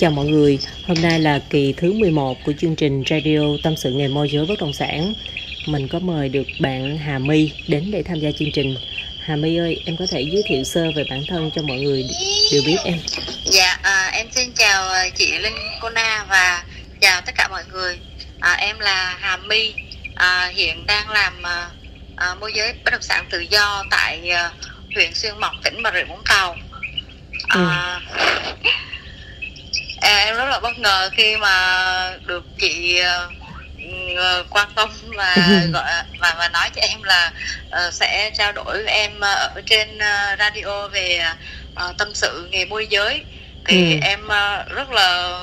Chào mọi người, hôm nay là kỳ thứ 11 của chương trình Radio Tâm sự nghề môi giới bất động sản. Mình có mời được bạn Hà My đến để tham gia chương trình. Hà My ơi, em có thể giới thiệu sơ về bản thân cho mọi người đều biết em. Dạ, à, em xin chào à, chị Linh Cô Na và chào tất cả mọi người. À, em là Hà My, à, hiện đang làm à, à, môi giới bất động sản tự do tại à, huyện Xuyên Mộc, tỉnh Bà Rịa Vũng Tàu. À, à, em rất là bất ngờ khi mà được chị ừ, quan tâm và gọi và và nói cho em là uh, sẽ trao đổi với em ở trên uh, radio về uh, tâm sự nghề môi giới thì Ừ. em uh, rất là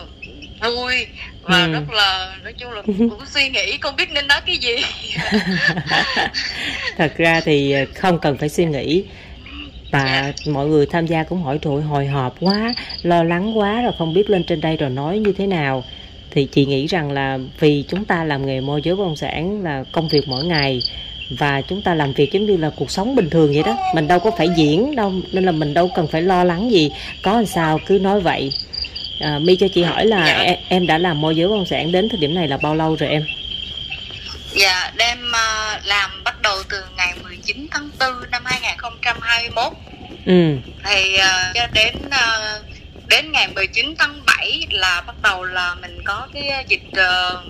vui và Ừ. rất là nói chung là cũng suy nghĩ không biết nên nói cái gì Thật ra thì không cần phải suy nghĩ và mọi người tham gia cũng hỏi trời hồi hộp quá lo lắng quá rồi không biết lên trên đây rồi nói như thế nào. Thì chị nghĩ rằng là vì chúng ta làm nghề môi giới bất động sản là công việc mỗi ngày và chúng ta làm việc giống như là cuộc sống bình thường vậy đó. Mình đâu có phải diễn đâu nên là mình đâu cần phải lo lắng gì. Có làm sao cứ nói vậy. À, My cho chị hỏi là Dạ. em, em đã làm môi giới bất động sản đến thời điểm này là bao lâu rồi em? Dạ đem uh, làm bắt đầu từ ngày 19 tháng 4 năm 2021 ừ. Thì uh, cho đến uh, đến ngày 19 tháng 7 là bắt đầu là mình có cái dịch uh,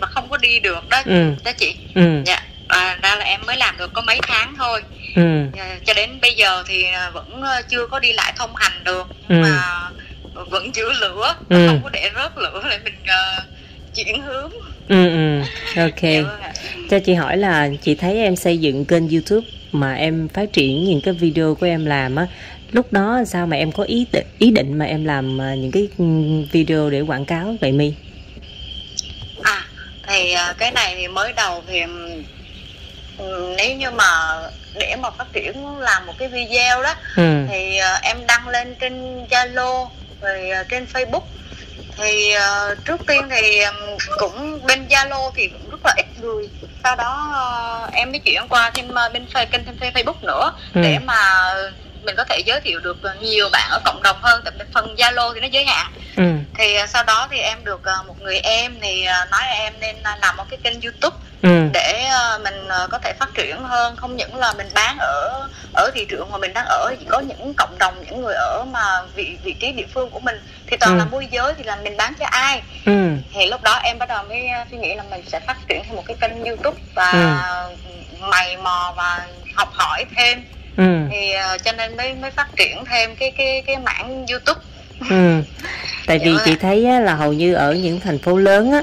mà không có đi được đó. Ừ. Đó chị. Ừ. Dạ. À, ra là em mới làm được có mấy tháng thôi. Ừ. À, cho đến bây giờ thì vẫn chưa có đi lại thông hành được. Ừ. mà vẫn giữ lửa Ừ. không có để rớt lửa để mình à, chuyển hướng. Ừ ừ. Ok. Dạ vâng cho chị hỏi là chị thấy em xây dựng kênh youtube mà em phát triển những cái video của em làm á lúc đó sao mà em có ý định, ý định mà em làm à, những cái ừ, video để quảng cáo vậy mi à thì à, cái này thì mới đầu thì ừm, nếu như mà để mà phát triển làm một cái video đó ừ. thì à, em đăng lên trên Zalo rồi trên Facebook thì à, trước tiên thì ừm, cũng bên Zalo thì cũng rất là ít người sau đó à, em mới chuyển qua thêm à, bên kênh thêm Facebook nữa Ừ. để mà mình có thể giới thiệu được nhiều bạn ở cộng đồng hơn tại vì phần Zalo thì nó giới hạn. Ừ. Thì à, sau đó thì em được à, một người em thì à, nói em nên làm một cái kênh YouTube ừ. để mình có thể phát triển hơn. Không những là mình bán ở ở thị trường mà mình đang ở chỉ có những cộng đồng những người ở mà vị vị trí địa phương của mình. Thì toàn Ừ. là môi giới thì là mình bán cho ai. Ừ. Thì lúc đó em bắt đầu mới suy nghĩ là mình sẽ phát triển thêm một cái kênh YouTube và Ừ. mày mò và học hỏi thêm ừ thì à, cho nên mới mới phát triển thêm cái cái cái mảng YouTube ừ tại vì chị thấy á, là hầu như ở những thành phố lớn á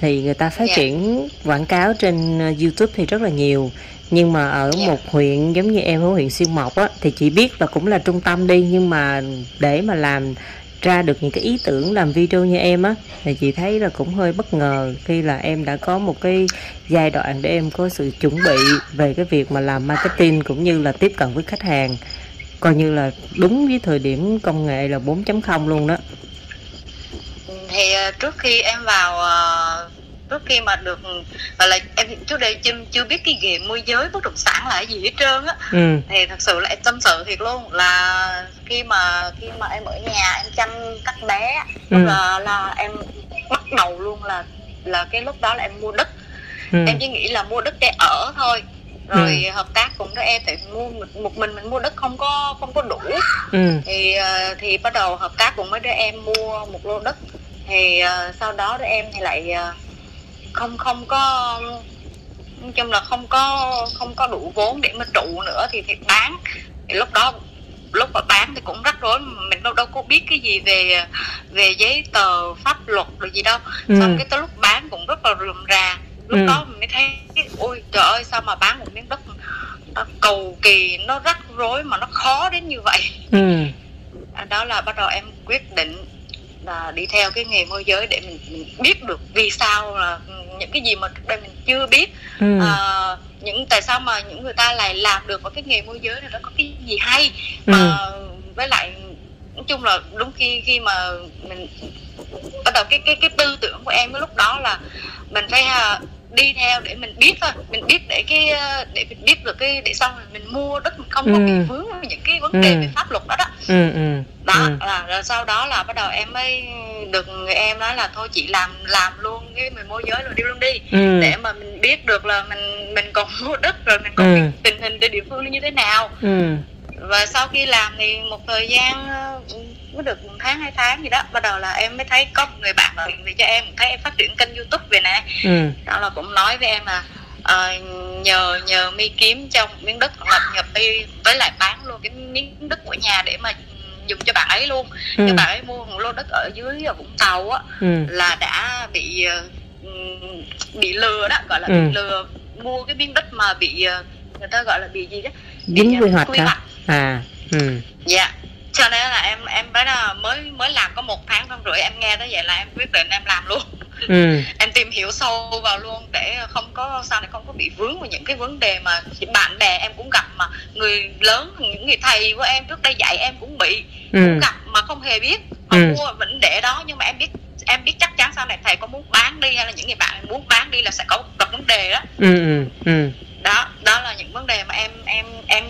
thì người ta phát Dạ. triển quảng cáo trên ờ, YouTube thì rất là nhiều nhưng mà ở Dạ. một huyện giống như em ở huyện Xuyên Mộc á thì chị biết là cũng là trung tâm đi nhưng mà để mà làm ra được những cái ý tưởng làm video như em á, thì chị thấy là cũng hơi bất ngờ khi là em đã có một cái giai đoạn để em có sự chuẩn bị về cái việc mà làm marketing cũng như là tiếp cận với khách hàng. Coi như là đúng với thời điểm công nghệ là 4.0 luôn đó. Thì ờ, trước khi em vào ờ, trước khi mà được gọi là em trước đây chưa, chưa biết cái nghề môi giới bất động sản là gì hết trơn á. Ừ. Thì thật sự là em tâm sự thiệt luôn là khi mà khi mà em ở nhà em chăm các bé Ừ. là là em bắt đầu luôn là là cái lúc đó là em mua đất. Ừ. Em chỉ nghĩ là mua đất để ở thôi. Rồi hợp tác cùng với em tại mua một- mình mình mua đất không có không có đủ. Ừ. Thì ờ, thì bắt đầu hợp tác cùng với đứa em mua một lô đất. Thì ờ, sau đó đứa em thì lại ờ, không không có nói chung là không có không có đủ vốn để mà trụ nữa thì thì bán. Thì lúc đó lúc mà bán thì cũng rắc rối mình đâu đâu có biết cái gì về về giấy tờ pháp luật rồi gì đâu. Ừ. xong cái tới lúc bán cũng rất là rườm rà. Lúc Ừ. đó mình mới thấy ôi trời ơi sao mà bán một miếng đất nó cầu kỳ nó rắc rối mà nó khó đến như vậy. Ừ. À, đó là bắt đầu em quyết định là đi theo cái nghề môi giới để mình, mình biết được vì sao là những cái gì mà trước đây mình chưa biết ừ à, những tại sao mà những người ta lại làm được ở cái nghề môi giới này nó có cái gì hay Ừ. mà với lại nói chung là đúng khi khi mà mình bắt đầu cái cái cái tư tưởng của em cái lúc đó là mình phải à, đi theo để mình biết thôi mình biết để cái ờ, để mình biết được cái để xong rồi mình mua đất mình không có Ừ. bị vướng những cái vấn đề Ừ. về pháp luật đó đó ừ ừ đó ừ. là rồi sau đó là bắt đầu em mới được người em nói là thôi chị làm làm luôn cái mình môi giới rồi đi luôn đi. Ừ. Để mà mình biết được là mình mình còn mua đất rồi mình còn Ừ. biết tình hình trên địa phương như thế nào. Ừ. Và sau khi làm thì một thời gian ờ, mới được một tháng hai tháng gì đó bắt đầu là em mới thấy có một người bạn gọi về cho em thấy em phát triển kênh youtube về nè. Ừ. Đó là cũng nói với em là ờ, nhờ nhờ mi kiếm cho một miếng đất lập nhập đi với lại bán luôn cái miếng đất của nhà để mà dùng cho bạn ấy luôn. Ừ. cho bạn ấy mua một lô đất ở dưới ở vũng tàu á ừ. là đã bị ờ, bị lừa đó gọi là Ừ. bị lừa mua cái miếng đất mà bị ờ, người ta gọi là bị gì đó dính ờ, quy hoạch quy hoạch. À ừ. Dạ. Cho nên là em em mới mới làm có một tháng không rưỡi em nghe tới vậy là em quyết định em làm luôn ừ. Em tìm hiểu sâu vào luôn để không có sau này không có bị vướng vào những cái vấn đề mà bạn bè em cũng gặp mà người lớn những người thầy của em trước đây dạy em cũng bị ừ. cũng gặp mà không hề biết họ Ừ. mua vẫn để đó. Nhưng mà em biết em biết chắc chắn sau này thầy có muốn bán đi hay là những người bạn muốn bán đi là sẽ có gặp vấn đề đó. Ừ ừ ừ. Đó đó là những vấn đề mà em em em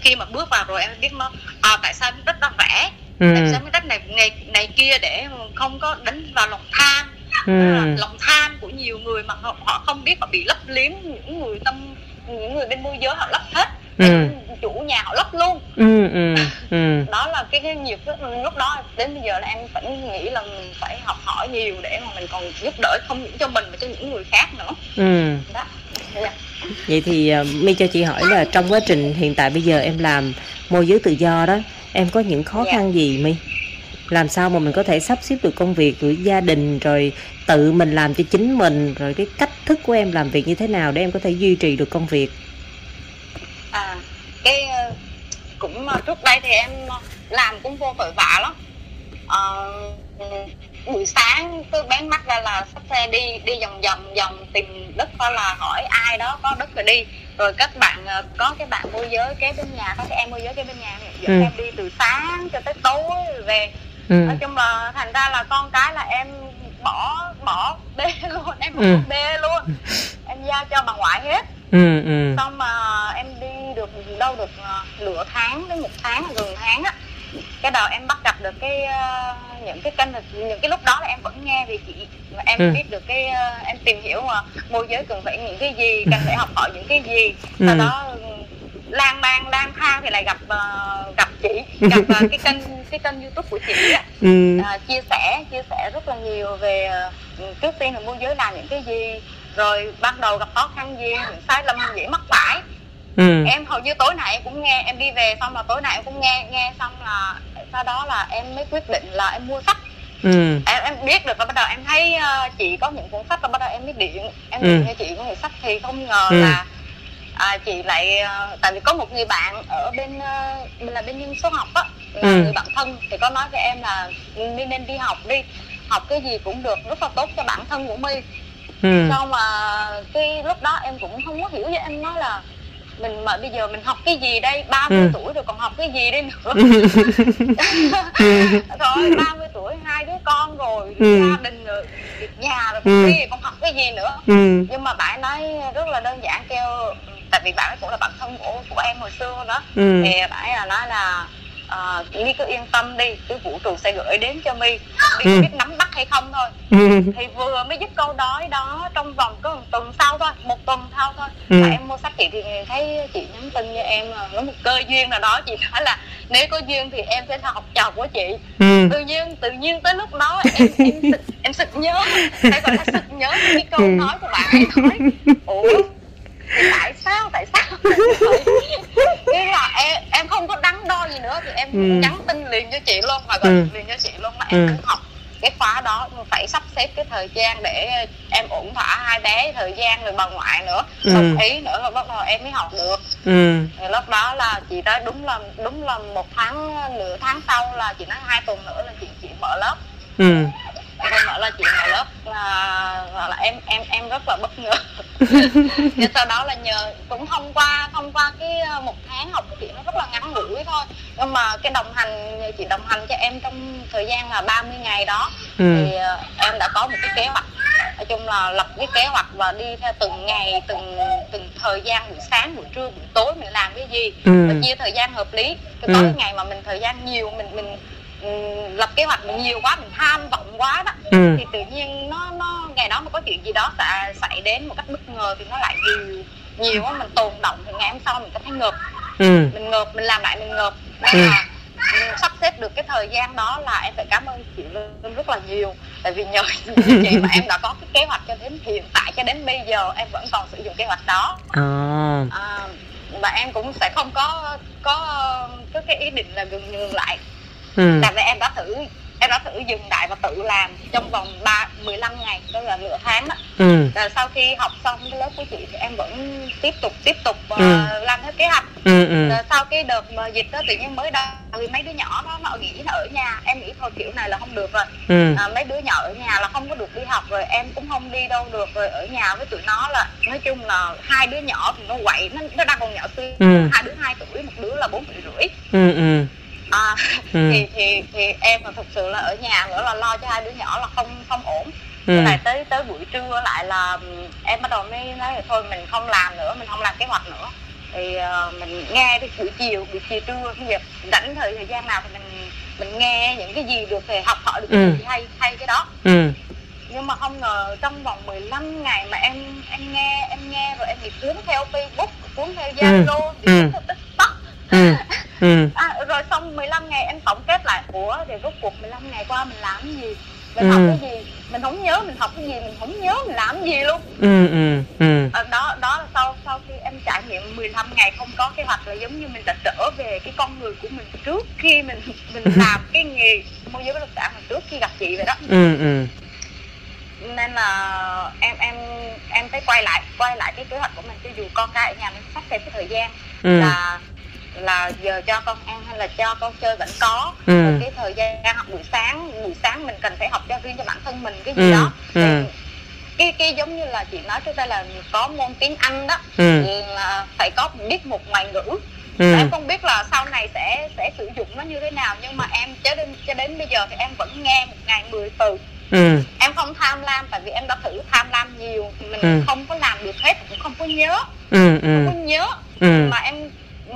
khi mà bước vào rồi em biết nó à, tại sao đất nó rẻ? Ừ. Tại sao miếng đất này này này kia để không có đánh vào lòng tham ừ. lòng tham của nhiều người mà họ, họ không biết họ bị lấp liếm những người tâm những người bên môi giới họ lấp hết. Ừ. Chủ nhà họ lấp luôn. Ừ ừ ừ. Đó là cái, cái nhiều cái lúc đó đến bây giờ là em phải nghĩ là mình phải học hỏi nhiều để mà mình còn giúp đỡ không những cho mình mà cho những người khác nữa. Ừ. Đó. Dạ. vậy thì ờ, mi cho chị hỏi là trong quá trình hiện tại bây giờ em làm môi giới tự do đó em có những khó Dạ. khăn gì mi làm sao mà mình có thể sắp xếp được công việc rồi gia đình rồi tự mình làm cho chính mình rồi cái cách thức của em làm việc như thế nào để em có thể duy trì được công việc? À cái ờ, cũng ờ, trước đây thì em ờ, làm cũng vô vội vã lắm. Ờ, buổi sáng cứ bén mắt ra là xách xe đi đi vòng vòng vòng tìm đất coi là hỏi ai đó có đất rồi đi. Rồi các bạn có cái bạn môi giới kế bên nhà có cái em môi giới kế bên nhà dẫn Ừ. em đi từ sáng cho tới tối về ừ. Nói chung là thành ra là con cái là em bỏ bỏ bê luôn em bỏ Ừ. bê luôn. Em giao cho bà ngoại hết. Ừ ừ. Xong mà em đi được đâu được ờ, nửa tháng đến một tháng gần tháng á cái đầu em bắt gặp được cái ờ, những cái kênh những cái lúc đó là em vẫn nghe về chị. Và em Ừ. biết được cái ờ, em tìm hiểu mà môi giới cần phải những cái gì cần phải học hỏi những cái gì. Ừ. sau đó ừ, lang mang lang thang thì lại gặp ờ, gặp chị gặp ờ, cái kênh cái kênh youtube của chị á. Ừ. À, chia sẻ chia sẻ rất là nhiều về ờ, trước tiên là môi giới làm những cái gì rồi ban đầu gặp khó khăn gì những sai lầm dễ mắc phải. Ừ. Em hầu như tối nay em cũng nghe em đi về xong là tối nay em cũng nghe nghe xong là sau đó là em mới quyết định là em mua sách. Ừ. Em em biết được và bắt đầu em thấy ờ, chị có những cuốn sách và bắt đầu em mới điện. Em Ừ. điện cho chị có người sách thì không ngờ Ừ. là à, chị lại ờ, tại vì có một người bạn ở bên ờ, là bên nhân số học á Ừ. người bạn thân thì có nói với em là mi nên đi học đi học cái gì cũng được rất là tốt cho bản thân của mi ừ xong mà cái lúc đó em cũng không có hiểu với em nói là mình mà bây giờ mình học cái gì đây 30 Ừ. tuổi rồi còn học cái gì đây nữa ừ rồi 30 tuổi hai đứa con rồi Ừ. gia đình rồi việc nhà rồi Ừ. còn học cái gì nữa ừ nhưng mà bạn nói rất là đơn giản kêu tại vì bạn ấy cũng là bạn thân của của em hồi xưa đó. Ừ. Thì bạn ấy là nói là ờ, mi cứ yên tâm đi cái vũ trụ sẽ gửi đến cho mi mi Ừ. biết nắm bắt hay không thôi. Ừ. Thì vừa mới dứt câu nói đó trong vòng có một tuần sau thôi một tuần sau thôi Ừ. mà em mua sách chị thì thấy chị nhắn tin cho em nó một cơ duyên nào đó chị nói là nếu có duyên thì em sẽ học trò của chị. Ừ. Tự nhiên tự nhiên tới lúc đó em em sực, em sực nhớ hay gọi là sực nhớ cái câu Ừ. nói của bạn ấy nói. Ủa tại sao tại sao Thế là em em không có đắn đo gì nữa thì em Ừ. nhắn tin liền cho chị luôn và gọi Ừ. liền cho chị luôn là em Ừ. cũng học cái khóa đó phải sắp xếp cái thời gian để em ổn thỏa hai bé thời gian rồi bà ngoại nữa Ừ. đồng ý nữa rồi bắt đầu em mới học được ừ lúc đó là chị nói đúng là đúng là một tháng nửa tháng sau là chị nói hai tuần nữa là chị chị mở lớp ừ em mở là chị mở lớp là, là, là em em em rất là bất ngờ nhưng sau đó là nhờ cũng thông qua thông qua cái ờ, một tháng học của chị nó rất là ngắn ngủi thôi. Nhưng mà cái đồng hành chị đồng hành cho em trong thời gian là 30 ngày đó. Ừ. Thì ờ, em đã có một cái kế hoạch. Nói chung là lập cái kế hoạch và đi theo từng ngày từng từng thời gian buổi sáng buổi trưa buổi tối mình làm cái gì. Ừ. và chia thời gian hợp lý. Cái Ừ. có cái ngày mà mình thời gian nhiều mình mình lập kế hoạch mình nhiều quá mình tham vọng quá đó. Ừ. Thì tự nhiên nó nó ngày đó mà có chuyện gì đó xảy xảy đến một cách bất ngờ thì nó lại nhiều nhiều quá mình tồn động thì ngày hôm sau mình có thấy ngợp. Ừ. Mình ngợp mình làm lại mình ngợp. Nên Ừ. là ừ, sắp xếp được cái thời gian đó là em phải cảm ơn chị Lương rất là nhiều. Tại vì nhờ chị mà em đã có cái kế hoạch cho đến hiện tại cho đến bây giờ em vẫn còn sử dụng kế hoạch đó. Ờ. À, và em cũng sẽ không có có có cái ý định là ngừng ngừng lại ừ. Vì em đã thử em đã thử dừng lại và tự làm trong vòng ba 15 ngày tức là nửa tháng đó ừ. Và sau khi học xong cái lớp của chị thì em vẫn tiếp tục tiếp tục uh, Ừ. làm theo kế hoạch. Ừ ừ. Rồi sau cái đợt mà dịch đó tự nhiên mới đầu thì mấy đứa nhỏ đó nó nghỉ nó ở nhà em nghĩ thôi kiểu này là không được rồi. Ừ. À, mấy đứa nhỏ ở nhà là không có được đi học rồi em cũng không đi đâu được rồi ở nhà với tụi nó là nói chung là hai đứa nhỏ thì nó quậy nó, nó đang còn nhỏ xíu. Ừ. hai đứa hai tuổi một đứa là bốn tuổi rưỡi. Ừ ừ à, ừ. thì thì thì em là thực sự là ở nhà nữa là lo cho hai đứa nhỏ là không không ổn. Ừ. Với lại tới tới buổi trưa lại là ừm, em bắt đầu mới nói là thôi mình không làm nữa mình không làm kế hoạch nữa. Thì ờ, mình nghe đi buổi chiều buổi chiều trưa cái việc rảnh thời thời gian nào thì mình mình nghe những cái gì được thì học hỏi được cái Ừ. gì hay hay cái đó. Ừ. Nhưng mà không ngờ trong vòng 15 ngày mà em em nghe em nghe rồi em bị cuốn theo Facebook cuốn theo Zalo bị Ừ. cuốn theo TikTok. Ừ. Ừ. À, xong 15 ngày em tổng kết lại. Ủa thì rốt cuộc 15 ngày qua mình làm cái gì? Mình Ừ. học cái gì? Mình không nhớ mình học cái gì mình không nhớ mình làm cái gì luôn. Ừ ừ ừ. À, đó đó là sau sau khi em trải nghiệm 15 ngày không có kế hoạch là giống như mình đã trở về cái con người của mình trước khi mình mình làm cái nghề môi giới bất động sản trước khi gặp chị vậy đó. Ừ ừ. Nên là em em em thấy quay lại quay lại cái kế hoạch của mình. Cho dù con cái ở nhà mình sắp xếp cái thời gian ừ. là là giờ cho con ăn hay là cho con chơi vẫn có. Ừ. rồi cái thời gian học buổi sáng buổi sáng mình cần phải học cho riêng cho bản thân mình cái gì Ừ, đó. ừ. Cái cái giống như là chị nói trước đây là có môn tiếng Anh đó. Ừ. Là phải có biết một ngoại ngữ. Ừ. Em không biết là sau này sẽ sẽ sử dụng nó như thế nào nhưng mà em cho đến cho đến bây giờ thì em vẫn nghe một ngày 10 từ. Ừ. Em không tham lam tại vì em đã thử tham lam nhiều. Mình Ừ. không có làm được hết cũng không có nhớ. Ừ không ừ có nhớ. Ừ. Mà em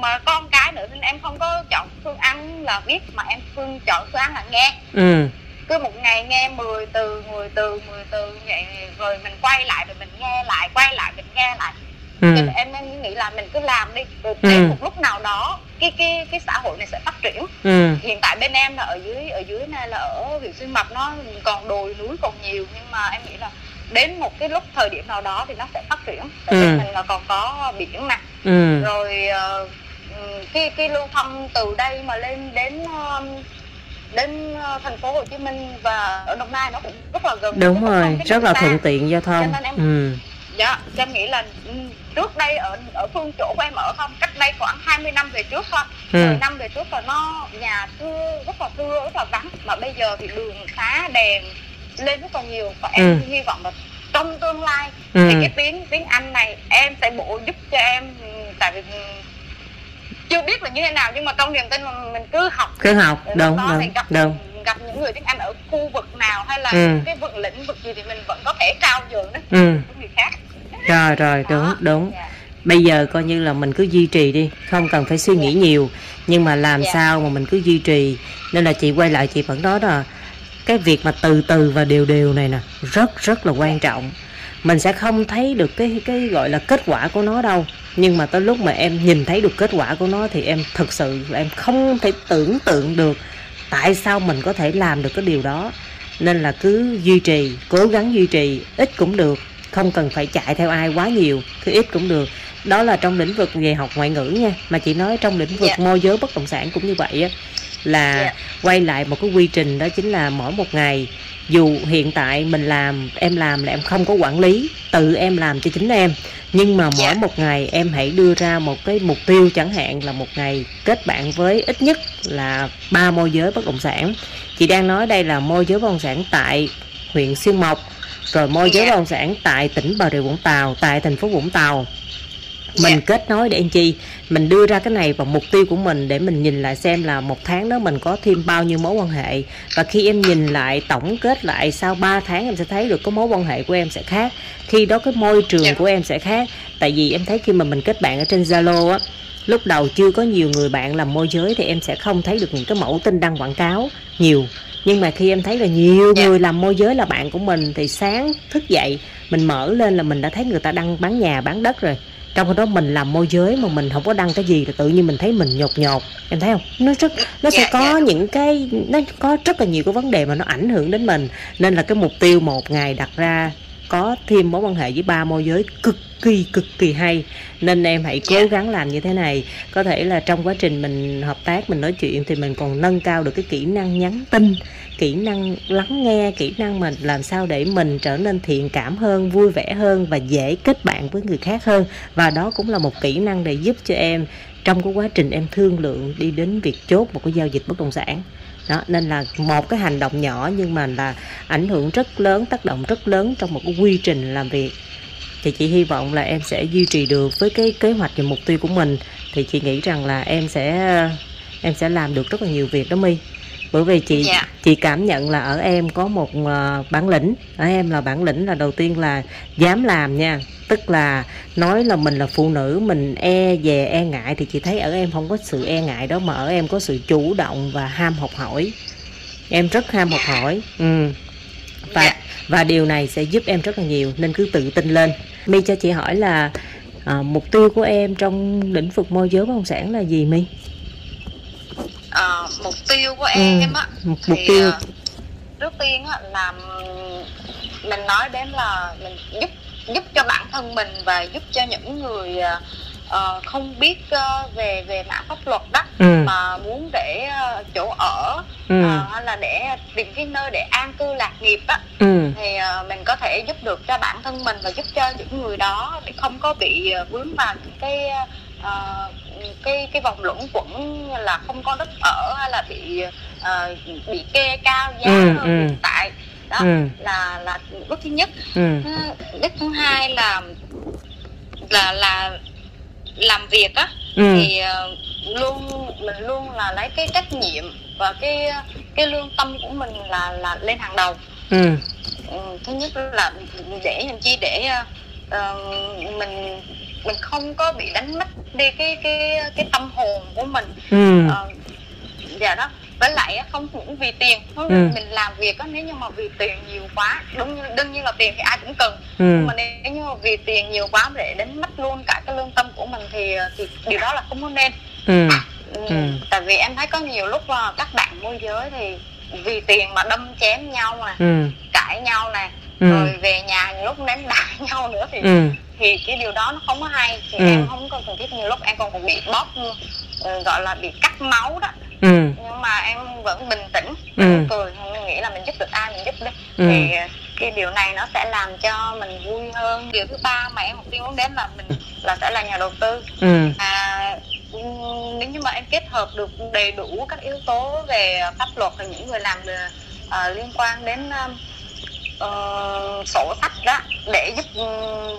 mà con cái nữa nên em không có chọn phương án là viết mà em phương chọn phương án là nghe. Ừ. Cứ một ngày nghe 10 từ 10 từ 10 từ vậy rồi mình quay lại rồi mình nghe lại quay lại mình nghe lại. Ừ. Nên em em nghĩ là mình cứ làm đi rồi Ừ. đến một lúc nào đó cái cái cái xã hội này sẽ phát triển. Ừ. Hiện tại bên em là ở dưới ở dưới này là ở huyện xuyên mộc nó còn đồi núi còn nhiều nhưng mà em nghĩ là đến một cái lúc thời điểm nào đó thì nó sẽ phát triển. Tại Ừ. mình là còn có biển nè ừ. Rồi ờ, cái cái lưu thông từ đây mà lên đến ờm, đến ờ, thành phố Hồ Chí Minh và ở Đồng Nai nó cũng rất là gần đúng rồi rất là thuận tiện giao thông. Em- ừ. Dạ cho em nghĩ là ừm, trước đây ở ở phương chỗ của em ở không? Cách đây khoảng 20 năm về trước thôi. Ừ. 10 năm về trước là nó nhà thưa rất là thưa rất là vắng. Mà bây giờ thì đường xá đèn lên rất là nhiều. Và em Ừ. hy vọng là trong tương lai ừ. thì cái tiếng tiếng Anh này em sẽ bổ giúp cho em ừ, tại vì ừ, chưa biết là như thế nào nhưng mà trong niềm tin mà mình cứ học cứ học lúc đúng đó đúng gặp đúng. gặp những người tiếng Anh ở khu vực nào hay là Ừ. cái vực lĩnh vực gì thì mình vẫn có thể trao dồi nó. Ừ. Với người khác. Rồi rồi đúng Đó. đúng Dạ. bây giờ coi như là mình cứ duy trì đi không cần phải suy nghĩ nhiều. Nhưng mà làm Dạ. sao mà mình cứ duy trì? Nên là chị quay lại chị vẫn nói là cái việc mà từ từ và đều đều này nè rất rất là quan trọng mình sẽ không thấy được cái cái gọi là kết quả của nó đâu. Nhưng mà tới lúc mà em nhìn thấy được kết quả của nó thì em thực sự là em không thể tưởng tượng được tại sao mình có thể làm được cái điều đó. Nên là cứ duy trì cố gắng duy trì ít cũng được. Không cần phải chạy theo ai quá nhiều cứ ít cũng được. Đó là trong lĩnh vực về học ngoại ngữ nha. Mà chị nói trong lĩnh vực Dạ. môi giới bất động sản cũng như vậy á là Dạ. quay lại một cái quy trình đó chính là mỗi một ngày dù hiện tại mình làm em làm là em không có quản lý tự em làm cho chính em nhưng mà mỗi Dạ. một ngày em hãy đưa ra một cái mục tiêu chẳng hạn là một ngày kết bạn với ít nhất là ba môi giới bất động sản chị đang nói đây là môi giới bất động sản tại huyện xuyên mộc rồi môi giới Dạ. bất động sản tại tỉnh bà rịa vũng tàu tại thành phố vũng tàu mình Dạ. kết nối để anh chi mình đưa ra cái này vào mục tiêu của mình để mình nhìn lại xem là một tháng đó mình có thêm bao nhiêu mối quan hệ và khi em nhìn lại tổng kết lại sau 3 tháng em sẽ thấy được có mối quan hệ của em sẽ khác khi đó cái môi trường Dạ. của em sẽ khác tại vì em thấy khi mà mình kết bạn ở trên Zalo á lúc đầu chưa có nhiều người bạn làm môi giới thì em sẽ không thấy được những cái mẫu tin đăng quảng cáo nhiều nhưng mà khi em thấy là nhiều Dạ. người làm môi giới là bạn của mình thì sáng thức dậy mình mở lên là mình đã thấy người ta đăng bán nhà bán đất rồi trong khi đó mình làm môi giới mà mình không có đăng cái gì là tự nhiên mình thấy mình nhột nhột. Em thấy không? Nó rất nó sẽ Dạ, có dạ. những cái nó có rất là nhiều cái vấn đề mà nó ảnh hưởng đến mình. Nên là cái mục tiêu một ngày đặt ra có thêm mối quan hệ với ba môi giới cực kỳ cực kỳ hay. Nên em hãy cố Dạ. gắng làm như thế này. Có thể là trong quá trình mình hợp tác mình nói chuyện thì mình còn nâng cao được cái kỹ năng nhắn tin kỹ năng lắng nghe kỹ năng mình làm sao để mình trở nên thiện cảm hơn vui vẻ hơn và dễ kết bạn với người khác hơn. Và đó cũng là một kỹ năng để giúp cho em trong cái quá trình em thương lượng đi đến việc chốt một cái giao dịch bất động sản. Đó nên là một cái hành động nhỏ nhưng mà là ảnh hưởng rất lớn tác động rất lớn trong một cái quy trình làm việc thì chị hy vọng là em sẽ duy trì được với cái kế hoạch và mục tiêu của mình. Thì chị nghĩ rằng là em sẽ em sẽ làm được rất là nhiều việc đó my. Bởi vì chị Dạ. chị cảm nhận là ở em có một ờ, bản lĩnh. Ở em là bản lĩnh là đầu tiên là dám làm nha. Tức là nói là mình là phụ nữ mình e dè e ngại thì chị thấy ở em không có sự e ngại đó mà ở em có sự chủ động và ham học hỏi. Em rất ham học hỏi ừ. Và Dạ. và điều này sẽ giúp em rất là nhiều nên cứ tự tin lên my cho chị hỏi là à, mục tiêu của em trong lĩnh vực môi giới bất động sản là gì my? Ờ, mục tiêu của Ừ, em á mục thì, tiêu. ờ, trước tiên á là mình nói đến là mình giúp giúp cho bản thân mình và giúp cho những người ờ, không biết ờ, về về mảng pháp luật đó ừ. mà muốn để ừ. Hay là để tìm cái nơi để an cư lạc nghiệp á. Ừ. Thì ờ, mình có thể giúp được cho bản thân mình và giúp cho những người đó để không có bị ờ, vướng vào những cái ờ, cái cái vòng luẩn quẩn là không có đất ở hay là bị ờ, bị kê cao giá Ừ, hơn ừ. hiện tại. Đó ừ. là là bước thứ nhất. Ừ. Bước thứ hai là là là làm việc á. Ừ. Thì ờ, luôn mình luôn là lấy cái trách nhiệm và cái cái lương tâm của mình là là lên hàng đầu. Ừ. Ừ, thứ nhất là để làm chi để ờ, mình mình không có bị đánh mất đi cái cái cái tâm hồn của mình. Ừ. Ờ, dạ đó. Với lại không những vì tiền. Ừ. mình làm việc á, nếu như mà vì tiền nhiều quá đúng như đương nhiên là tiền thì ai cũng cần. Ừ. Nhưng mà nếu như mà vì tiền nhiều quá để đánh mất luôn cả cái lương tâm của mình thì thì điều đó là không có nên ừ Ừ, Ừ. tại vì em thấy có nhiều lúc là các bạn môi giới thì vì tiền mà đâm chém nhau nè ừ. cãi nhau nè ừ. rồi về nhà nhiều lúc ném đá nhau nữa thì ừ. thì cái điều đó nó không có hay. Thì Ừ. em không có cần thiết nhiều lúc em còn bị bóp ừ, gọi là bị cắt máu đó. Ừ. Nhưng mà em vẫn bình tĩnh Ừ. cười em nghĩ là mình giúp được ai mình giúp đi. Ừ. thì cái điều này nó sẽ làm cho mình vui hơn. Điều thứ ba mà em tiêu muốn đến là mình là sẽ là nhà đầu tư. Ừ. À, nếu như mà em kết hợp được đầy đủ các yếu tố về pháp luật thì những người làm à, liên quan đến ờ, sổ sách đó để giúp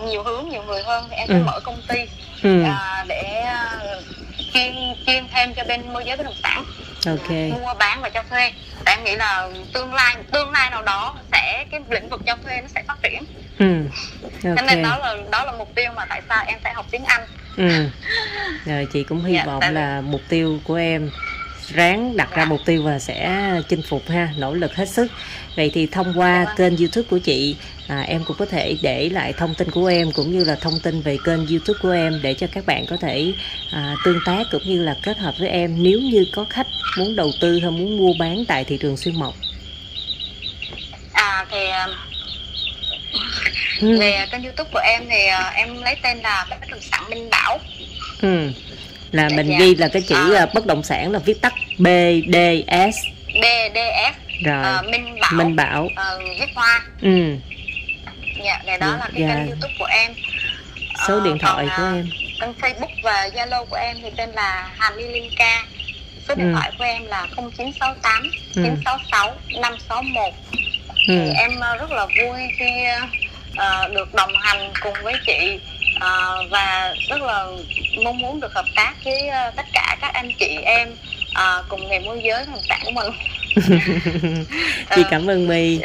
nhiều hướng nhiều người hơn thì em sẽ Ừ. mở công ty ừ. à, để à, chuyên chuyên thêm cho bên môi giới bất động sản. Ok. Mua bán và cho thuê. Tại em nghĩ là tương lai tương lai nào đó sẽ cái lĩnh vực cho thuê nó sẽ phát triển. Ừ. Cho nên đó là đó là mục tiêu mà tại sao em sẽ học tiếng Anh ừ. Rồi chị cũng hy Dạ, vọng tại là mục tiêu của em ráng đặt ra mục tiêu và sẽ chinh phục ha nỗ lực hết sức. Vậy thì thông qua Dạ. kênh youtube của chị à, em cũng có thể để lại thông tin của em cũng như là thông tin về kênh youtube của em để cho các bạn có thể à, tương tác cũng như là kết hợp với em nếu như có khách muốn đầu tư hay muốn mua bán tại thị trường xuyên mộc. À thì à, ừ. về kênh youtube của em thì à, em lấy tên là bất động sản Minh Bảo Ừ. là Dạ, mình dạ. ghi là cái chữ À. à, bất động sản là viết tắt BDS BDS rồi à, Minh Bảo Minh Bảo ờ, viết hoa ừ. dạ này đó Dạ, là cái dạ. kênh youtube của em số Ờ, điện thoại còn, của à, em kênh facebook và zalo của em thì tên là Hà My Linh Ca số điện Ừ. thoại của em là 0968 Ừ. 966 561 ừ. thì em ờ, rất là vui khi ờ, được đồng hành cùng với chị à, và rất là mong muốn được hợp tác với uh, tất cả các anh chị em uh, cùng nghề môi giới nền tảng của mình. Chị cảm ơn my